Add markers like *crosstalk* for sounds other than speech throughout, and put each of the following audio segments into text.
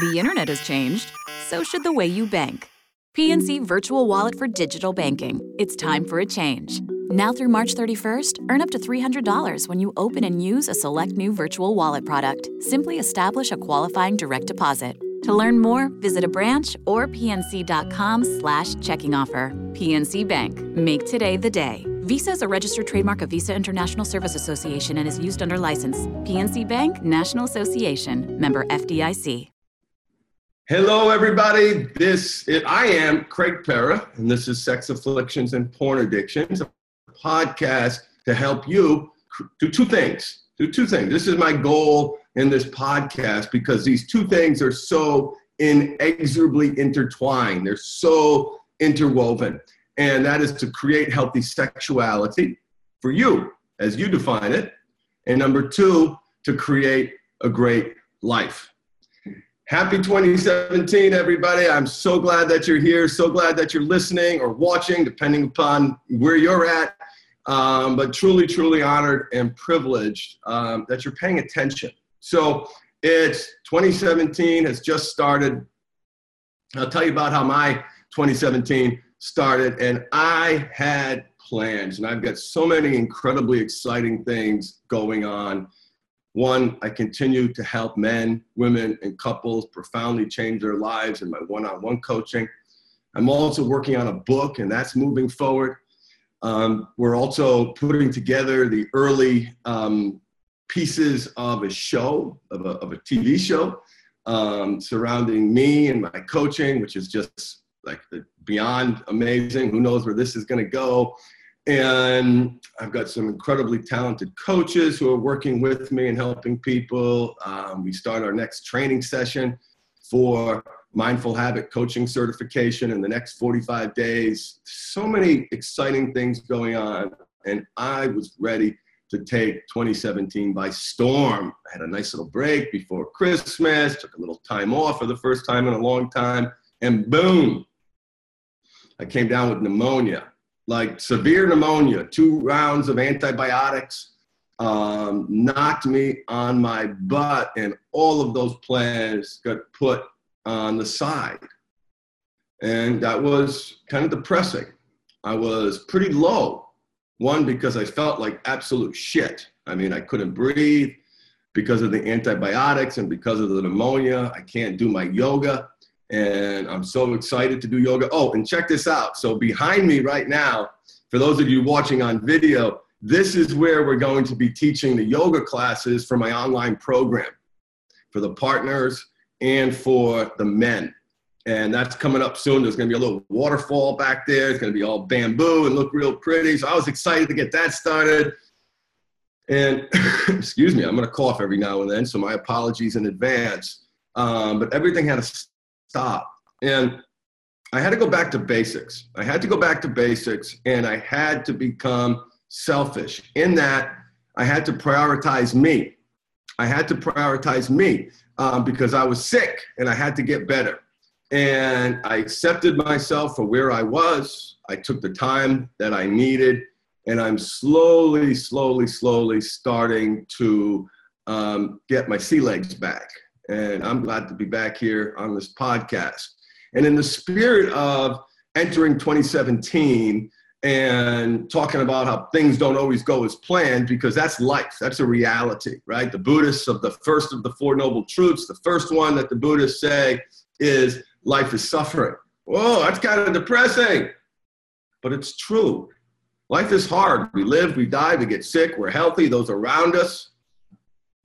The internet has changed, so should the way you bank. PNC Virtual Wallet for digital banking. It's time for a change. Now through March 31st, earn up to $300 when you open and use a select new virtual wallet product. Simply establish a qualifying direct deposit. To learn more, visit a branch or pnc.com slash checking offer. PNC Bank. Make today the day. Visa is a registered trademark of Visa International Service Association and is used under license. PNC Bank, National Association. Member FDIC. Hello, everybody. This is, I am Craig Perra, and this is Sex Afflictions and Porn Addictions, a podcast to help you do two things. Do two things. This is my goal in this podcast because these two things are so inexorably intertwined. They're so interwoven, and that is to create healthy sexuality for you, as you define it, and number two, to create a great life. Happy 2017, everybody. I'm so glad that you're here. So glad that you're listening or watching, depending upon where you're at. Um, but truly, truly honored and privileged um, that you're paying attention. So it's 2017 has just started. I'll tell you about how my 2017 started, and I had plans, and I've got so many incredibly exciting things going on. One, I continue to help men, women, and couples profoundly change their lives in my one on one coaching. I'm also working on a book, and that's moving forward. Um, we're also putting together the early um, pieces of a show, of a, of a TV show, um, surrounding me and my coaching, which is just like beyond amazing. Who knows where this is going to go? And I've got some incredibly talented coaches who are working with me and helping people. Um, we start our next training session for mindful habit coaching certification in the next 45 days. So many exciting things going on. And I was ready to take 2017 by storm. I had a nice little break before Christmas, took a little time off for the first time in a long time, and boom, I came down with pneumonia like severe pneumonia, two rounds of antibiotics, um, knocked me on my butt, and all of those plans got put on the side. And that was kind of depressing. I was pretty low. One, because I felt like absolute shit. I mean, I couldn't breathe because of the antibiotics and because of the pneumonia. I can't do my yoga and I'm so excited to do yoga. Oh, and check this out. So behind me right now, for those of you watching on video, this is where we're going to be teaching the yoga classes for my online program for the partners and for the men. And that's coming up soon. There's going to be a little waterfall back there. It's going to be all bamboo and look real pretty. So I was excited to get that started. And *laughs* excuse me, I'm going to cough every now and then. So my apologies in advance. Um, but everything had to stop. And I had to go back to basics. I had to go back to basics and I had to become selfish in that I had to prioritize me. I had to prioritize me um, because I was sick and I had to get better. And I accepted myself for where I was. I took the time that I needed. And I'm slowly, slowly, slowly starting to um, get my sea legs back and I'm glad to be back here on this podcast. And in the spirit of entering 2017 and talking about how things don't always go as planned, because that's life, that's a reality, right? The Buddhists of the first of the Four Noble Truths, the first one that the Buddhists say is life is suffering. Whoa, that's kind of depressing, but it's true. Life is hard. We live, we die, we get sick, we're healthy. Those around us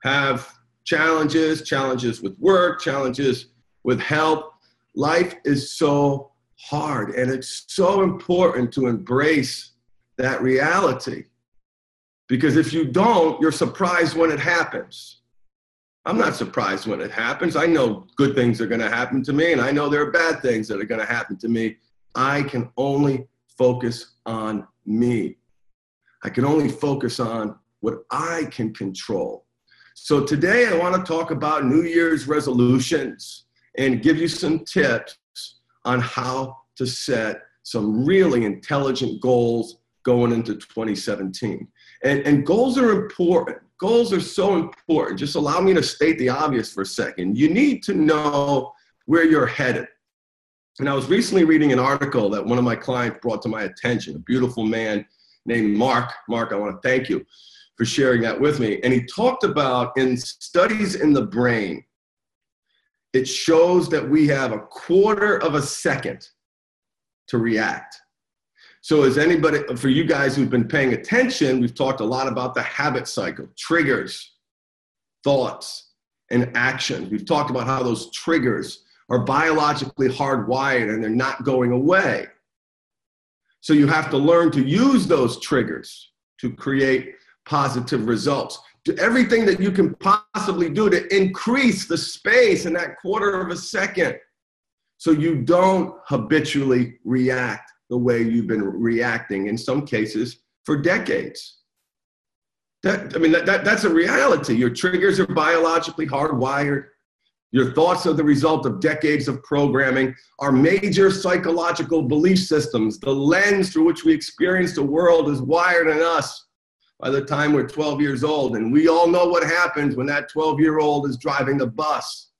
have challenges, challenges with work, challenges with health. Life is so hard, and it's so important to embrace that reality. Because if you don't, you're surprised when it happens. I'm not surprised when it happens. I know good things are going to happen to me, and I know there are bad things that are going to happen to me. I can only focus on me. I can only focus on what I can control. So today I want to talk about New Year's resolutions and give you some tips on how to set some really intelligent goals going into 2017. And, and goals are important. goals are so important. Just allow me to state the obvious for a second. You need to know where you're headed. And I was recently reading an article that one of my clients brought to my attention, a beautiful man named Mark. Mark, I want to thank you for sharing that with me. And he talked about in studies in the brain, it shows that we have a quarter of a second to react. So, as anybody, for you guys who've been paying attention, we've talked a lot about the habit cycle, triggers, thoughts, and actions. We've talked about how those triggers are biologically hardwired and they're not going away. So, you have to learn to use those triggers to create positive results. Do everything that you can possibly do to increase the space in that quarter of a second so you don't habitually react the way you've been reacting in some cases for decades. That, I mean, that, that, that's a reality. Your triggers are biologically hardwired. Your thoughts are the result of decades of programming. Our major psychological belief systems, the lens through which we experience the world, is wired in us by the time we're 12 years old. And we all know what happens when that 12 year old is driving the bus.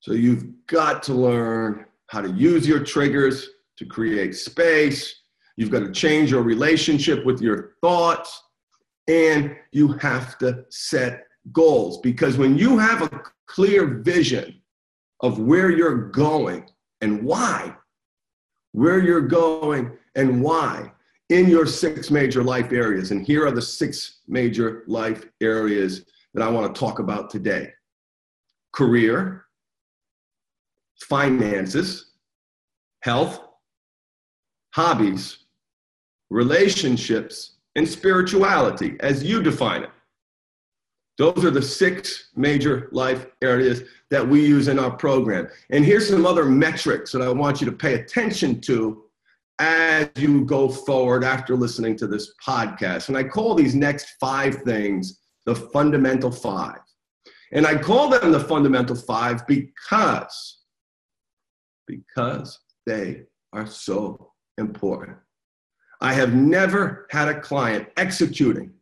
So you've got to learn how to use your triggers to create space. You've got to change your relationship with your thoughts. And you have to set goals because when you have a clear vision of where you're going and why, where you're going and why in your six major life areas. And here are the six major life areas that I want to talk about today career, finances, health, hobbies, relationships, and spirituality, as you define it. Those are the six major life areas that we use in our program. And here's some other metrics that I want you to pay attention to as you go forward after listening to this podcast. And I call these next five things the fundamental five. And I call them the fundamental five because because they are so important. I have never had a client executing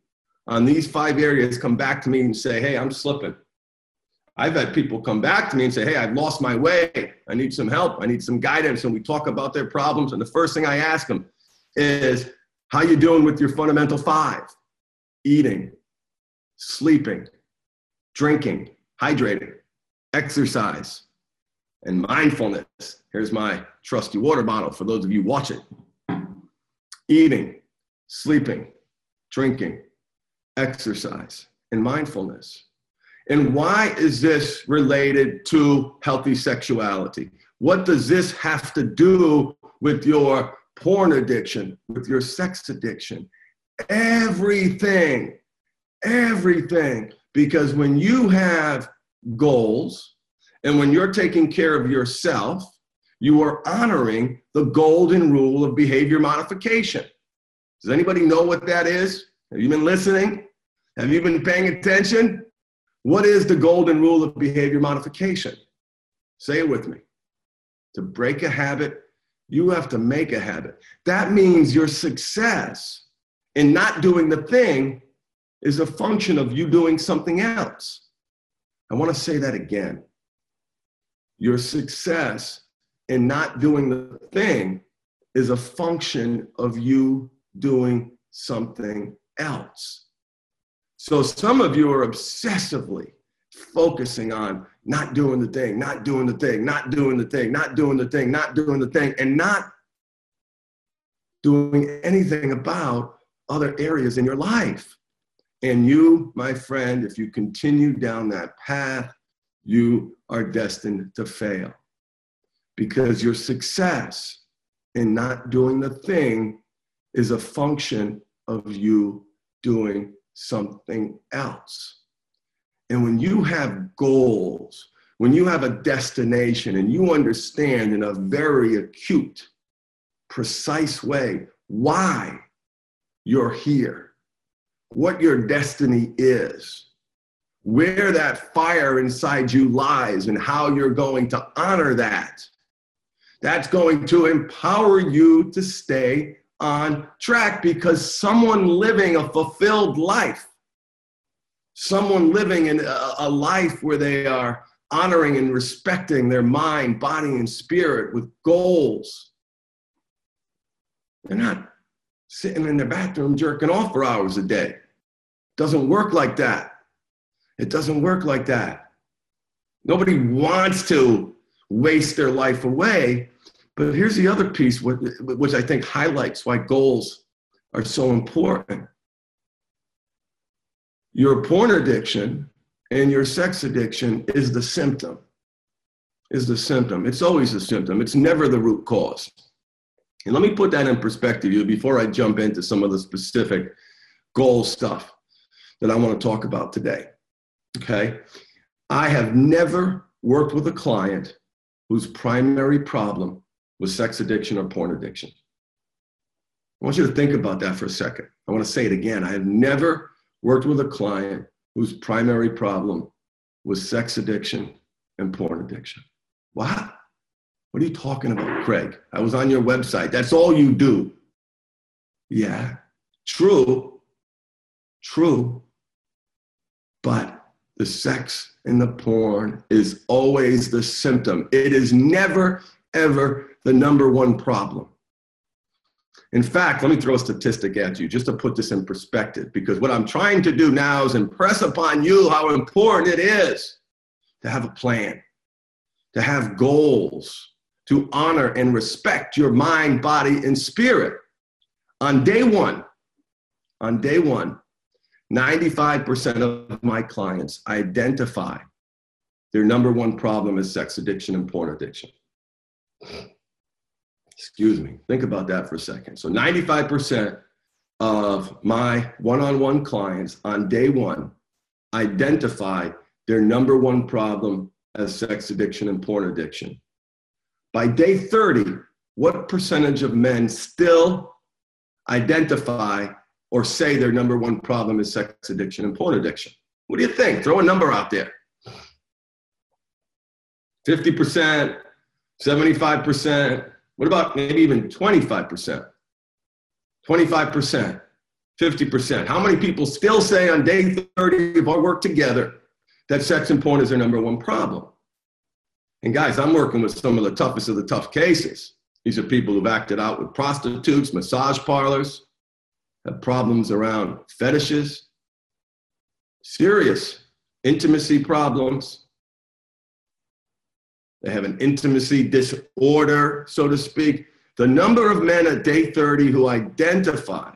on these five areas come back to me and say, Hey, I'm slipping. I've had people come back to me and say, Hey, I've lost my way. I need some help. I need some guidance. And we talk about their problems. And the first thing I ask them is, How you doing with your fundamental five? Eating, sleeping, drinking, hydrating, exercise, and mindfulness. Here's my trusty water bottle for those of you watching. Eating, sleeping, drinking, exercise, and mindfulness. And why is this related to healthy sexuality? What does this have to do with your porn addiction, with your sex addiction? Everything, everything. Because when you have goals, and when you're taking care of yourself, you are honoring the golden rule of behavior modification. Does anybody know what that is? Have you been listening? Have you been paying attention? What is the golden rule of behavior modification? Say it with me. To break a habit, you have to make a habit. That means your success in not doing the thing is a function of you doing something else. I want to say that again your success in not doing the thing is a function of you doing something else. So some of you are obsessively focusing on not doing the thing, not doing the thing, not doing the thing, not doing the thing, not doing the thing, and not doing anything about other areas in your life. And you, my friend, if you continue down that path, you are destined to fail because your success in not doing the thing is a function of you doing something else. And when you have goals, when you have a destination and you understand in a very acute, precise way why you're here, what your destiny is, where that fire inside you lies and how you're going to honor that. That's going to empower you to stay on track because someone living a fulfilled life, someone living in a, life where they are honoring and respecting their mind, body, and spirit with goals. They're not sitting in their bathroom jerking off for hours a day. Doesn't work like that. It doesn't work like that. Nobody wants to waste their life away. But here's the other piece, which I think highlights why goals are so important. Your porn addiction and your sex addiction is the symptom. Is the symptom. It's always a symptom. It's never the root cause. And let me put that in perspective before I jump into some of the specific goal stuff that I want to talk about today. Okay? I have never worked with a client whose primary problem was sex addiction or porn addiction. I want you to think about that for a second. I want to say it again. I have never worked with a client whose primary problem was sex addiction and porn addiction. What? What are you talking about, Craig? I was on your website. That's all you do. Yeah, true, true. But the sex and the porn is always the symptom. It is never, ever the number one problem. In fact, let me throw a statistic at you just to put this in perspective, because what I'm trying to do now is impress upon you how important it is to have a plan, to have goals, to honor and respect your mind, body, and spirit. On day one, on day one, 95% of my clients identify their number one problem is sex addiction and porn addiction. Excuse me. Think about that for a second. So 95% of my one-on-one clients on day one identify their number one problem as sex addiction and porn addiction. By day 30, what percentage of men still identify or say their number one problem is sex addiction and porn addiction? What do you think? Throw a number out there. 50%, 75%, what about maybe even 25%? 25%, 50%. How many people still say on day 30 of our work together that sex and porn is their number one problem? And guys, I'm working with some of the toughest of the tough cases. These are people who've acted out with prostitutes, massage parlors, have problems around fetishes, serious intimacy problems. They have an intimacy disorder, so to speak. The number of men at day 30 who identify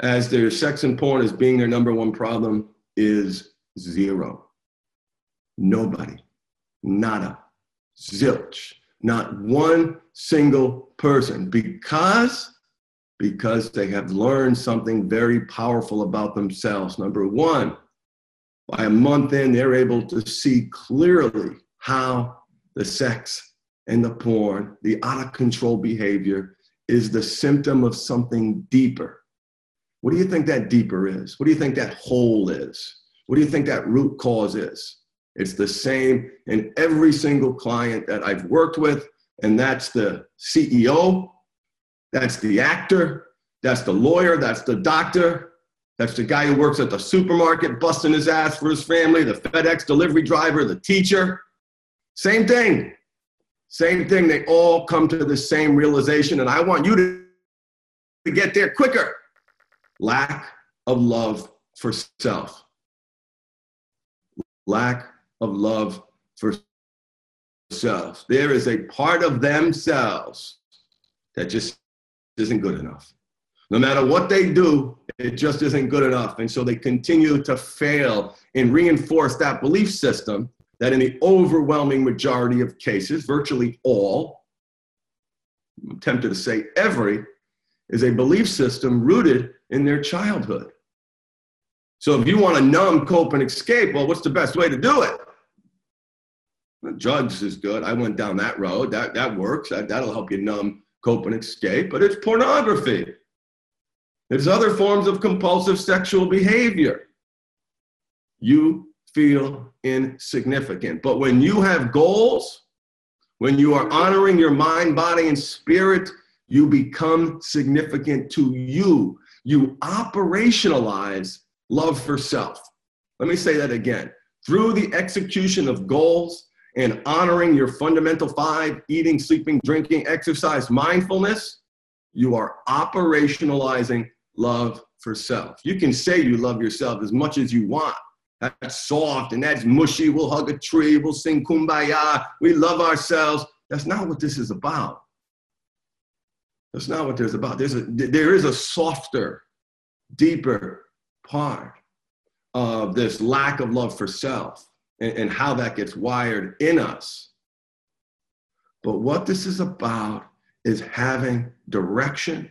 as their sex and porn as being their number one problem is zero. Nobody. Nada. Zilch. Not one single person. Because because they have learned something very powerful about themselves. Number one, by a month in, they're able to see clearly how the sex and the porn, the out of control behavior, is the symptom of something deeper. What do you think that deeper is? What do you think that hole is? What do you think that root cause is? It's the same in every single client that I've worked with, and that's the CEO, that's the actor, that's the lawyer, that's the doctor, that's the guy who works at the supermarket busting his ass for his family, the FedEx delivery driver, the teacher. Same thing. Same thing. They all come to the same realization, and I want you to, get there quicker. Lack of love for self. Lack of love for self. There is a part of themselves that just isn't good enough. No matter what they do, it just isn't good enough. And so they continue to fail and reinforce that belief system that in the overwhelming majority of cases, virtually all, I'm tempted to say every, is a belief system rooted in their childhood. So if you want to numb, cope, and escape, well, what's the best way to do it? Well, drugs is good. I went down that road. That, that works. That, that'll help you numb, cope, and escape. But it's pornography. There's other forms of compulsive sexual behavior. You feel insignificant. But when you have goals, when you are honoring your mind, body, and spirit You become significant to you. You operationalize love for self. Let me say that again. Through the execution of goals and honoring your fundamental five eating, sleeping, drinking, exercise, mindfulness you are operationalizing love for self. You can say you love yourself as much as you want. That's soft and that's mushy. We'll hug a tree. We'll sing kumbaya. We love ourselves. That's not what this is about. That's not what there's about. There's a, there is a softer, deeper part of this lack of love for self and, and how that gets wired in us. But what this is about is having direction,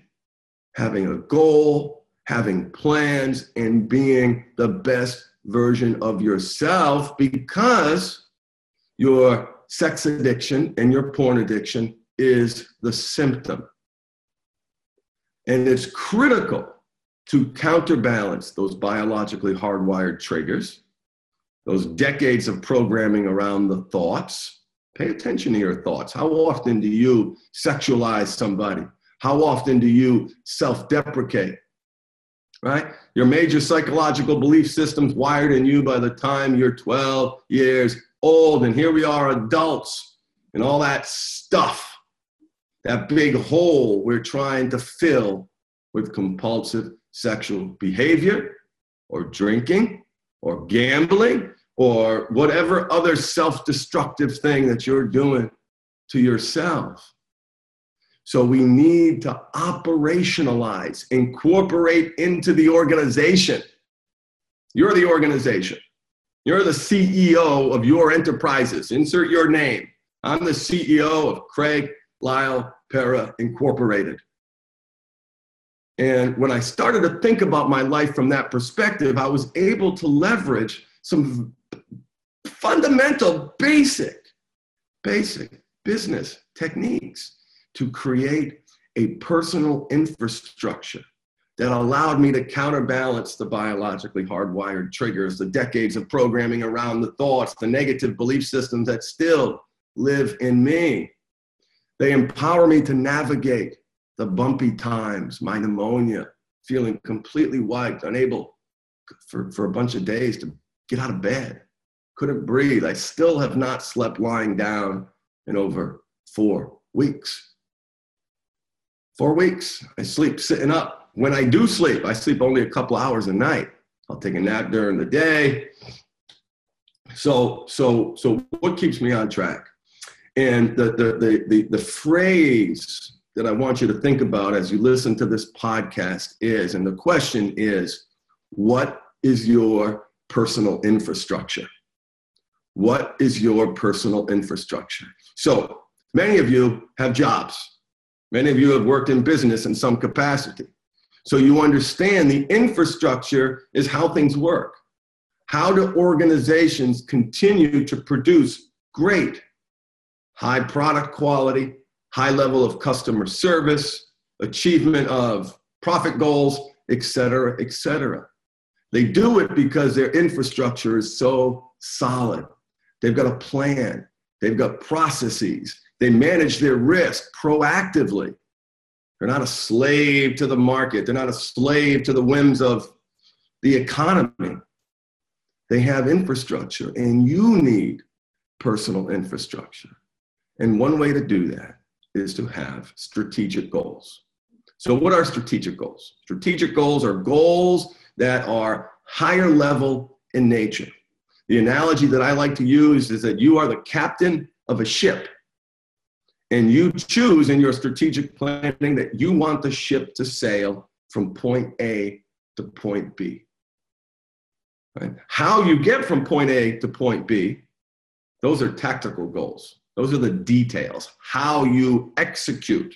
having a goal, having plans, and being the best version of yourself because your sex addiction and your porn addiction is the symptom. And it's critical to counterbalance those biologically hardwired triggers, those decades of programming around the thoughts. Pay attention to your thoughts. How often do you sexualize somebody? How often do you self deprecate? Right? Your major psychological belief systems wired in you by the time you're 12 years old. And here we are, adults, and all that stuff that big hole we're trying to fill with compulsive sexual behavior or drinking or gambling or whatever other self destructive thing that you're doing to yourself. So we need to operationalize, incorporate into the organization. You're the organization. You're the CEO of your enterprises. Insert your name. I'm the CEO of Craig Lyle Perra Incorporated. And when I started to think about my life from that perspective, I was able to leverage some fundamental, basic, basic business techniques to create a personal infrastructure that allowed me to counterbalance the biologically hardwired triggers, the decades of programming around the thoughts, the negative belief systems that still live in me. They empower me to navigate the bumpy times, my pneumonia, feeling completely wiped, unable for, for a bunch of days to get out of bed, couldn't breathe. I still have not slept lying down in over four weeks. Four weeks, I sleep sitting up. When I do sleep, I sleep only a couple hours a night. I'll take a nap during the day. So, so, so what keeps me on track? And the, the, the, the, the phrase that I want you to think about as you listen to this podcast is, and the question is, what is your personal infrastructure? What is your personal infrastructure? So many of you have jobs. Many of you have worked in business in some capacity. So you understand the infrastructure is how things work. How do organizations continue to produce great, high product quality, high level of customer service, achievement of profit goals, et cetera, et cetera. They do it because their infrastructure is so solid. They've got a plan, they've got processes, they manage their risk proactively. They're not a slave to the market, they're not a slave to the whims of the economy. They have infrastructure, and you need personal infrastructure. And one way to do that is to have strategic goals. So, what are strategic goals? Strategic goals are goals that are higher level in nature. The analogy that I like to use is that you are the captain of a ship, and you choose in your strategic planning that you want the ship to sail from point A to point B. Right? How you get from point A to point B, those are tactical goals. Those are the details, how you execute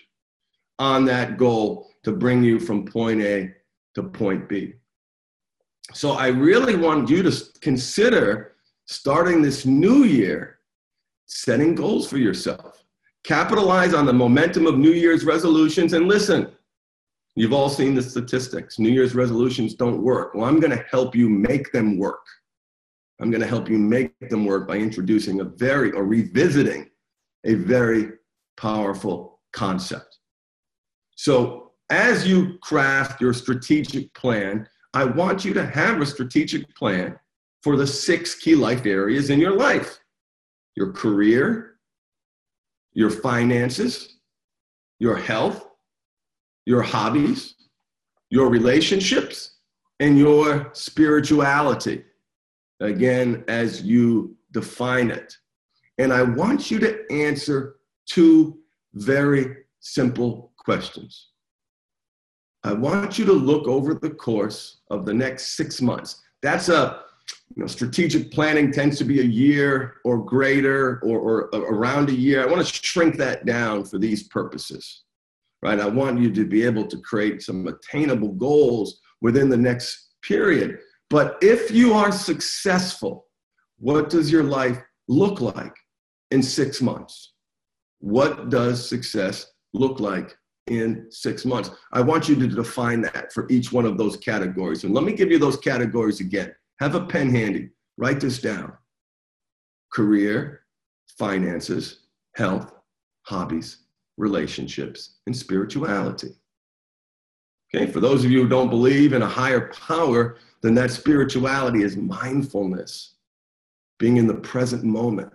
on that goal to bring you from point A to point B. So I really want you to consider starting this new year setting goals for yourself. Capitalize on the momentum of New Year's resolutions and listen. You've all seen the statistics. New Year's resolutions don't work. Well, I'm going to help you make them work. I'm going to help you make them work by introducing a very or revisiting a very powerful concept. So, as you craft your strategic plan, I want you to have a strategic plan for the six key life areas in your life your career, your finances, your health, your hobbies, your relationships, and your spirituality. Again, as you define it. And I want you to answer two very simple questions. I want you to look over the course of the next six months. That's a you know, strategic planning tends to be a year or greater or, or around a year. I want to shrink that down for these purposes, right? I want you to be able to create some attainable goals within the next period. But if you are successful, what does your life look like in six months? What does success look like in six months? I want you to define that for each one of those categories. And let me give you those categories again. Have a pen handy. Write this down career, finances, health, hobbies, relationships, and spirituality. Okay, for those of you who don't believe in a higher power, then that spirituality is mindfulness, being in the present moment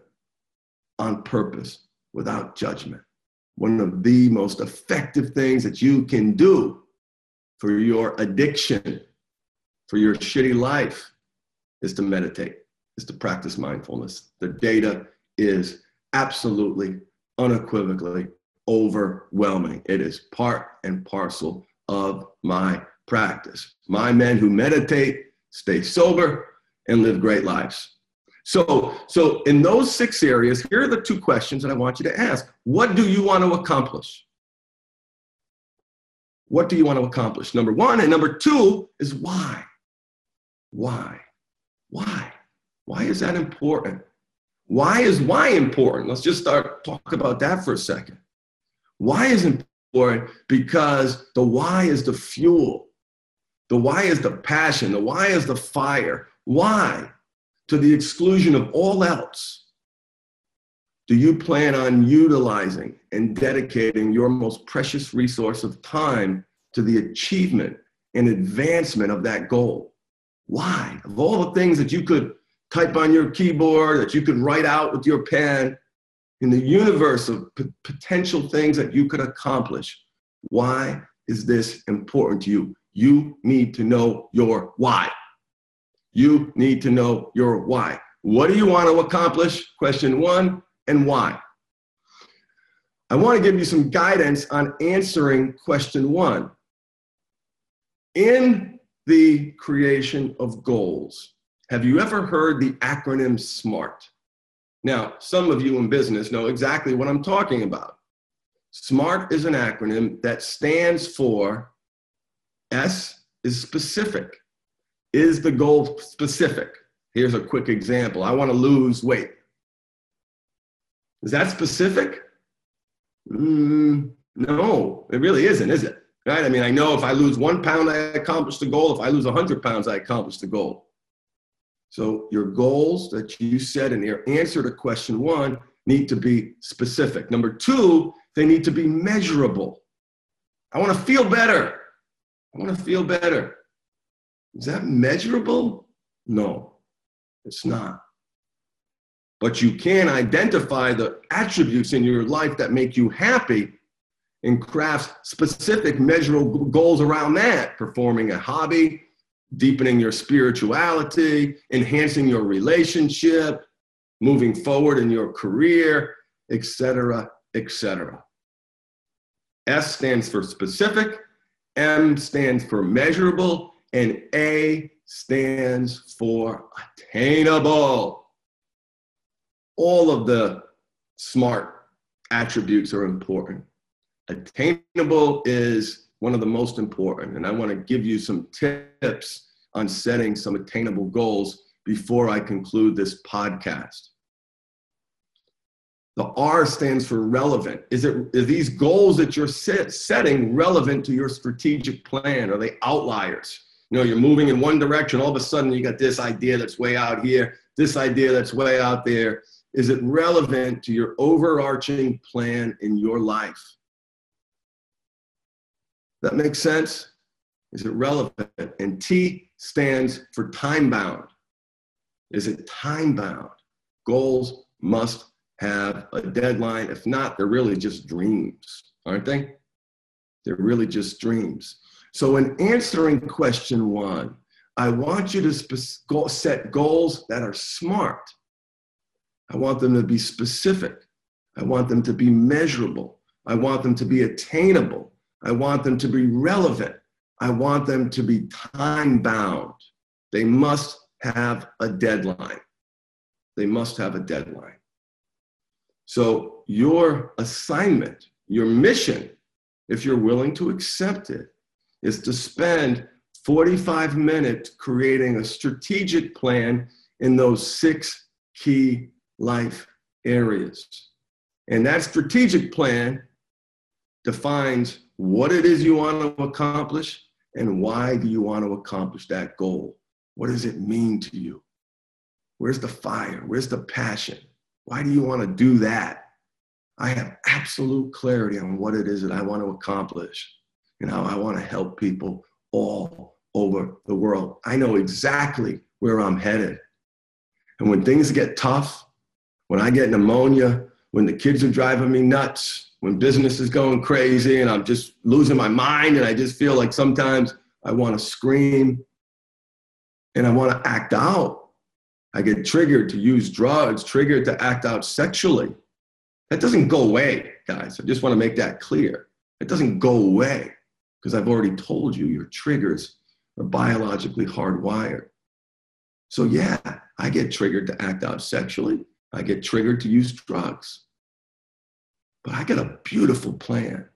on purpose without judgment. One of the most effective things that you can do for your addiction, for your shitty life, is to meditate, is to practice mindfulness. The data is absolutely, unequivocally overwhelming. It is part and parcel of my practice. My men who meditate stay sober and live great lives. So, so in those six areas, here are the two questions that I want you to ask. What do you want to accomplish? What do you want to accomplish? Number one. And number two is why? Why? Why? Why is that important? Why is why important? Let's just start talk about that for a second. Why is important? Because the why is the fuel. The why is the passion. The why is the fire. Why? To the exclusion of all else. Do you plan on utilizing and dedicating your most precious resource of time to the achievement and advancement of that goal? Why? Of all the things that you could type on your keyboard, that you could write out with your pen, in the universe of p- potential things that you could accomplish, why is this important to you? You need to know your why. You need to know your why. What do you want to accomplish? Question one, and why? I want to give you some guidance on answering question one. In the creation of goals. Have you ever heard the acronym SMART? Now, some of you in business know exactly what I'm talking about. SMART is an acronym that stands for S is specific. Is the goal specific? Here's a quick example I want to lose weight. Is that specific? Mm, no, it really isn't, is it? Right? I mean, I know if I lose one pound, I accomplish the goal. If I lose 100 pounds, I accomplish the goal. So your goals that you set in your answer to question one need to be specific. Number two, they need to be measurable. I want to feel better. I want to feel better. Is that measurable? No, it's not. But you can identify the attributes in your life that make you happy and craft specific measurable goals around that. Performing a hobby deepening your spirituality enhancing your relationship moving forward in your career etc etc s stands for specific m stands for measurable and a stands for attainable. All of the smart attributes are important Attainable is one of the most important, and I want to give you some tips on setting some attainable goals before I conclude this podcast. The R stands for relevant. Is it are these goals that you're set, setting relevant to your strategic plan? Are they outliers? You know, you're moving in one direction, all of a sudden you got this idea that's way out here, this idea that's way out there. Is it relevant to your overarching plan in your life? That makes sense? Is it relevant? And T stands for time bound. Is it time bound? Goals must have a deadline. If not, they're really just dreams, aren't they? They're really just dreams. So, in answering question one, I want you to set goals that are smart. I want them to be specific. I want them to be measurable. I want them to be attainable. I want them to be relevant. I want them to be time bound. They must have a deadline. They must have a deadline. So, your assignment, your mission, if you're willing to accept it, is to spend 45 minutes creating a strategic plan in those six key life areas. And that strategic plan defines what it is you want to accomplish and why do you want to accomplish that goal. What does it mean to you? Where's the fire? Where's the passion? Why do you want to do that? I have absolute clarity on what it is that I want to accomplish and how I want to help people all over the world. I know exactly where I'm headed. And when things get tough, when I get pneumonia, when the kids are driving me nuts, when business is going crazy and I'm just losing my mind and I just feel like sometimes I want to scream and I want to act out. I get triggered to use drugs, triggered to act out sexually. That doesn't go away, guys. I just want to make that clear. It doesn't go away because I've already told you your triggers are biologically hardwired. So, yeah, I get triggered to act out sexually. I get triggered to use drugs. But I got a beautiful plan,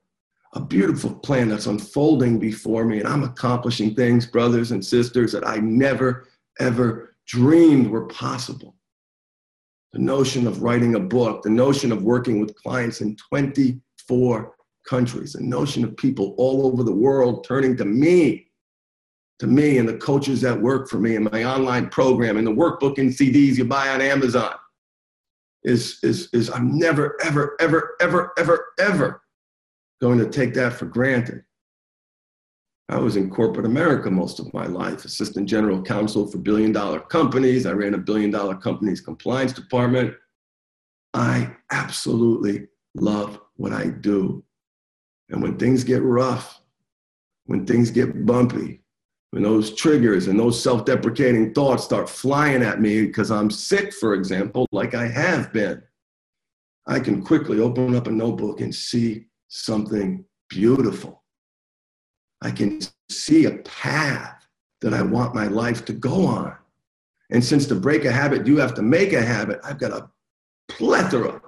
a beautiful plan that's unfolding before me, and I'm accomplishing things, brothers and sisters, that I never, ever dreamed were possible. The notion of writing a book, the notion of working with clients in 24 countries, the notion of people all over the world turning to me, to me and the coaches that work for me and my online program and the workbook and CDs you buy on Amazon is, is, is I'm never, ever, ever, ever, ever, ever going to take that for granted. I was in corporate America most of my life, assistant general counsel for billion dollar companies. I ran a billion dollar company's compliance department. I absolutely love what I do. And when things get rough, when things get bumpy, when those triggers and those self deprecating thoughts start flying at me because I'm sick, for example, like I have been, I can quickly open up a notebook and see something beautiful I can see a path that I want my life to go on. And since to break a habit, you have to make a habit, I've got a plethora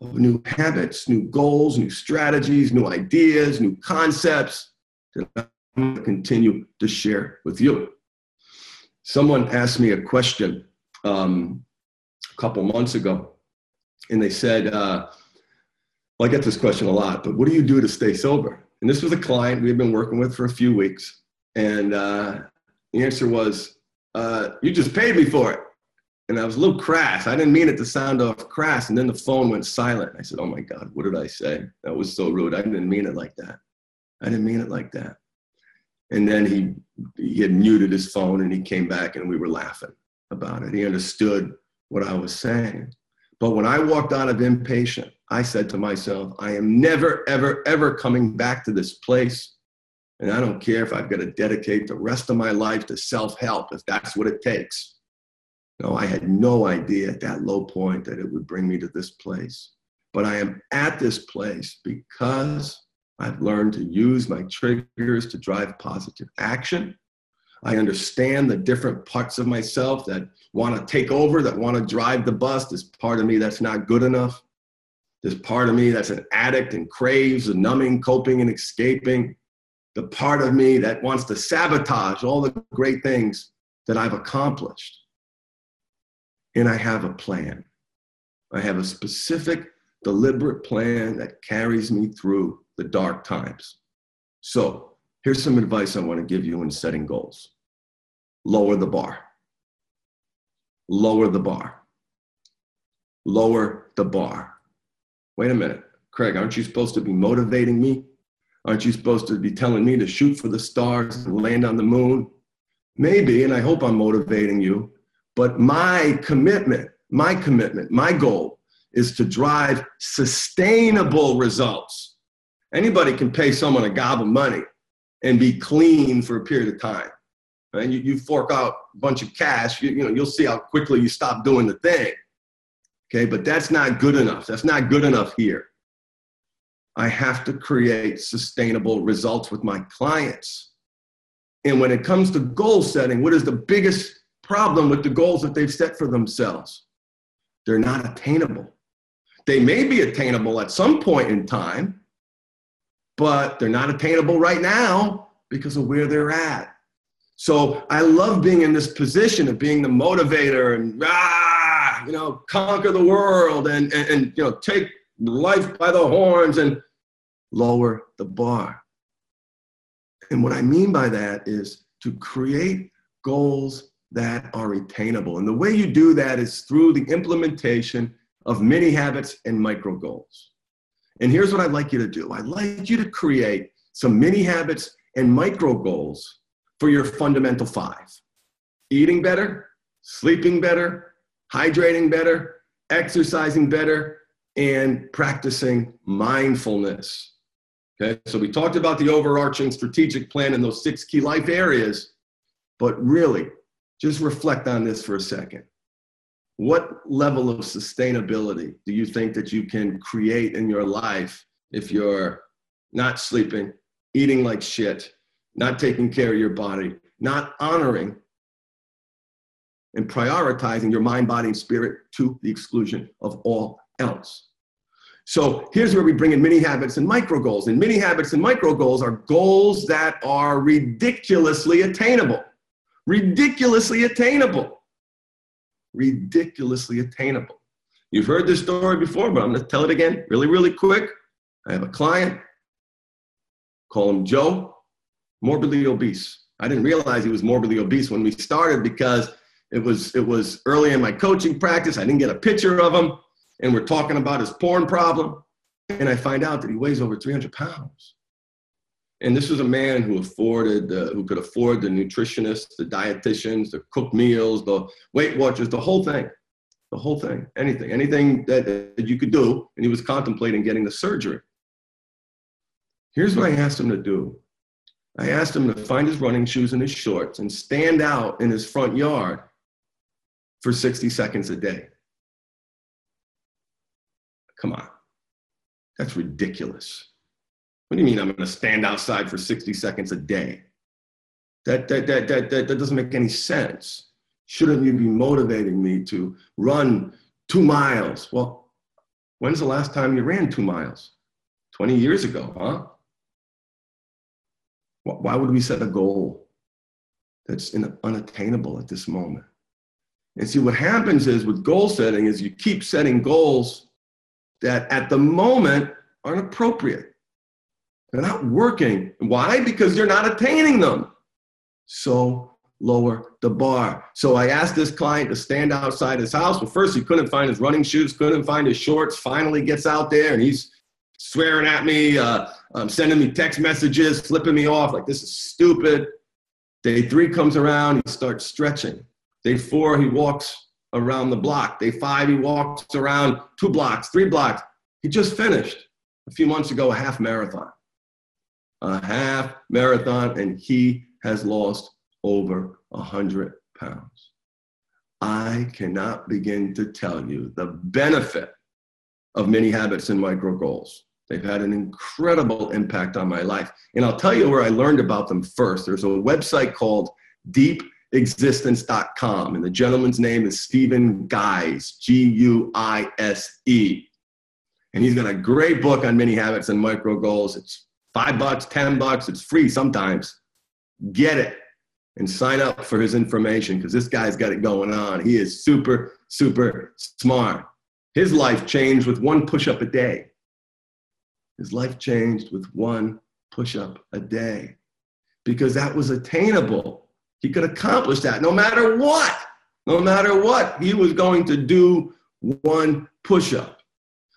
of new habits, new goals, new strategies, new ideas, new concepts that going to continue to share with you. Someone asked me a question um, a couple months ago, and they said, uh, well, I get this question a lot, but what do you do to stay sober? And this was a client we had been working with for a few weeks. And uh, the answer was, uh, You just paid me for it. And I was a little crass. I didn't mean it to sound off crass. And then the phone went silent. I said, Oh my God, what did I say? That was so rude. I didn't mean it like that. I didn't mean it like that. And then he, he had muted his phone and he came back and we were laughing about it. He understood what I was saying. But when I walked out of inpatient, I said to myself, I am never, ever, ever coming back to this place. And I don't care if I've got to dedicate the rest of my life to self help, if that's what it takes. No, I had no idea at that low point that it would bring me to this place. But I am at this place because I've learned to use my triggers to drive positive action. I understand the different parts of myself that want to take over, that want to drive the bus. There's part of me that's not good enough. There's part of me that's an addict and craves the numbing, coping, and escaping. The part of me that wants to sabotage all the great things that I've accomplished. And I have a plan. I have a specific, deliberate plan that carries me through the dark times. So here's some advice I want to give you in setting goals lower the bar. Lower the bar. Lower the bar wait a minute, Craig, aren't you supposed to be motivating me? Aren't you supposed to be telling me to shoot for the stars and land on the moon? Maybe, and I hope I'm motivating you, but my commitment, my commitment, my goal is to drive sustainable results. Anybody can pay someone a gob of money and be clean for a period of time. And you, you fork out a bunch of cash, you, you know, you'll see how quickly you stop doing the thing. Okay, but that's not good enough. That's not good enough here. I have to create sustainable results with my clients. And when it comes to goal setting, what is the biggest problem with the goals that they've set for themselves? They're not attainable. They may be attainable at some point in time, but they're not attainable right now because of where they're at. So I love being in this position of being the motivator and ah, you know, conquer the world and, and, and you know, take life by the horns and lower the bar. And what I mean by that is to create goals that are attainable. And the way you do that is through the implementation of mini habits and micro goals. And here's what I'd like you to do I'd like you to create some mini habits and micro goals for your fundamental five eating better, sleeping better, hydrating better, exercising better, and practicing mindfulness. Okay, so we talked about the overarching strategic plan in those six key life areas, but really just reflect on this for a second. What level of sustainability do you think that you can create in your life if you're not sleeping, eating like shit, not taking care of your body, not honoring and prioritizing your mind, body, and spirit to the exclusion of all else? So here's where we bring in mini habits and micro goals. And mini habits and micro goals are goals that are ridiculously attainable. Ridiculously attainable. Ridiculously attainable. You've heard this story before, but I'm going to tell it again really, really quick. I have a client, call him Joe, morbidly obese. I didn't realize he was morbidly obese when we started because it was it was early in my coaching practice. I didn't get a picture of him and we're talking about his porn problem, and I find out that he weighs over 300 pounds. And this was a man who afforded, uh, who could afford the nutritionists, the dietitians, the cook meals, the Weight Watchers, the whole thing, the whole thing, anything, anything that, that you could do. And he was contemplating getting the surgery. Here's what I asked him to do. I asked him to find his running shoes and his shorts and stand out in his front yard for 60 seconds a day. Come on. That's ridiculous. What do you mean I'm going to stand outside for 60 seconds a day? That, that, that, that, that, that doesn't make any sense. Shouldn't you be motivating me to run two miles? Well, when's the last time you ran two miles? 20 years ago, huh? Why would we set a goal that's unattainable at this moment? And see, what happens is with goal setting is you keep setting goals that at the moment aren't appropriate. They're not working. Why? Because you're not attaining them. So lower the bar. So I asked this client to stand outside his house. Well, first he couldn't find his running shoes, couldn't find his shorts. Finally gets out there and he's swearing at me, uh, um, sending me text messages, flipping me off like this is stupid. Day three comes around, he starts stretching. Day four, he walks around the block. Day five, he walks around two blocks, three blocks. He just finished a few months ago a half marathon. A half marathon, and he has lost over 100 pounds. I cannot begin to tell you the benefit of mini habits and micro goals. They've had an incredible impact on my life. And I'll tell you where I learned about them first. There's a website called Deep existence.com. And the gentleman's name is Stephen Guise, G U I S E. And he's got a great book on mini habits and micro goals. It's five bucks, 10 bucks, it's free sometimes. Get it and sign up for his information because this guy's got it going on. He is super, super smart. His life changed with one push up a day. His life changed with one push up a day because that was attainable he could accomplish that no matter what. No matter what, he was going to do one push up.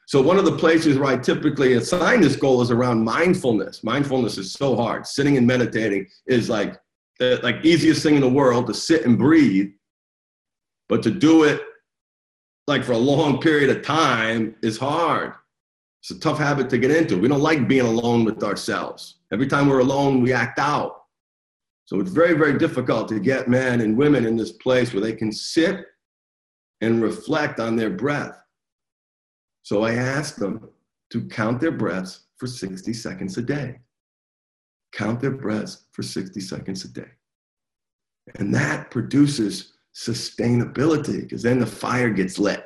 So one of the places where I typically assign this goal is around mindfulness. Mindfulness is so hard. Sitting and meditating is like the like easiest thing in the world to sit and breathe, but to do it like for a long period of time is hard. It's a tough habit to get into. We don't like being alone with ourselves. Every time we're alone, we act out. So it's very, very difficult to get men and women in this place where they can sit and reflect on their breath. So I asked them to count their breaths for 60 seconds a day. Count their breaths for 60 seconds a day. And that produces sustainability because then the fire gets lit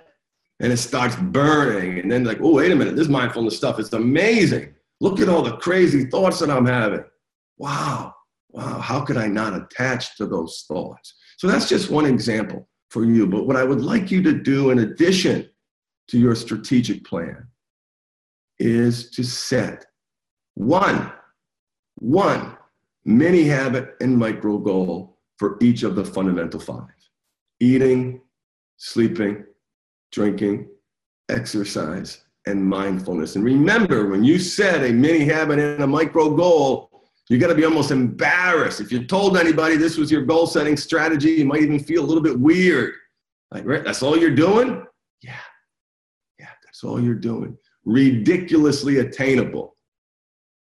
and it starts burning. And then, like, oh, wait a minute, this mindfulness stuff is amazing. Look at all the crazy thoughts that I'm having. Wow, wow, how could I not attach to those thoughts? So that's just one example for you. But what I would like you to do in addition to your strategic plan is to set one, one mini habit and micro goal for each of the fundamental five eating, sleeping, drinking, exercise, and mindfulness. And remember, when you set a mini habit and a micro goal, you're going to be almost embarrassed. If you told anybody this was your goal setting strategy, you might even feel a little bit weird. Like, right, that's all you're doing? Yeah. That's all you're doing. Ridiculously attainable.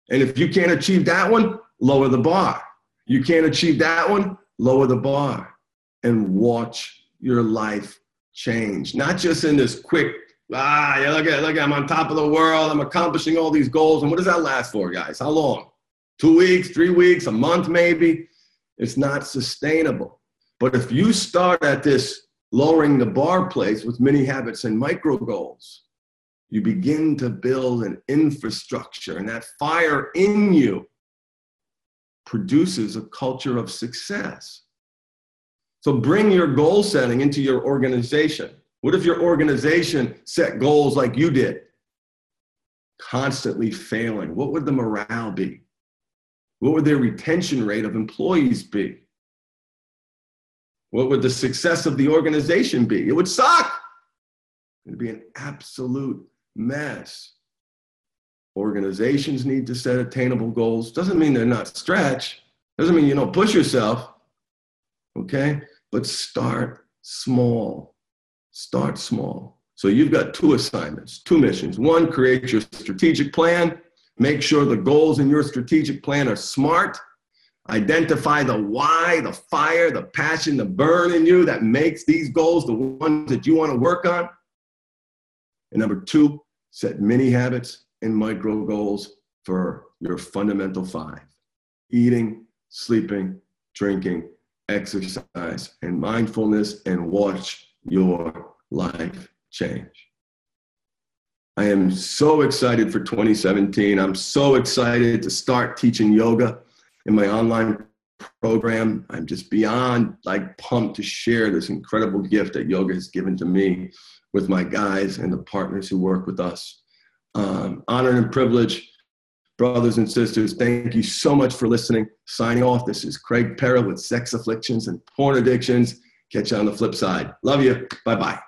And if you can't achieve that one, lower the bar. You can't achieve that one, lower the bar. And watch your life change. Not just in this quick, ah, yeah, look at, look at, I'm on top of the world, I'm accomplishing all these goals. And what does that last for, guys? How long? Two weeks, three weeks, a month maybe? It's not sustainable. But if you start at this lowering the bar place with mini habits and micro goals, you begin to build an infrastructure, and that fire in you produces a culture of success. So bring your goal setting into your organization. What if your organization set goals like you did? Constantly failing. What would the morale be? What would their retention rate of employees be? What would the success of the organization be? It would suck. It'd be an absolute mess. Organizations need to set attainable goals. Doesn't mean they're not stretch. Doesn't mean you don't push yourself. Okay? But start small. Start small. So you've got two assignments, two missions. One, create your strategic plan. Make sure the goals in your strategic plan are smart Identify the why, the fire, the passion, the burn in you that makes these goals the ones that you want to work on. And number two, set mini habits and micro goals for your fundamental five eating, sleeping, drinking, exercise, and mindfulness, and watch your life change. I am so excited for 2017. I'm so excited to start teaching yoga in my online program. I'm just beyond like pumped to share this incredible gift that yoga has given to me with my guys and the partners who work with us. Um, honor and privilege, brothers and sisters. Thank you so much for listening. Signing off. This is Craig Perra with Sex Afflictions and Porn Addictions. Catch you on the flip side. Love you. Bye bye.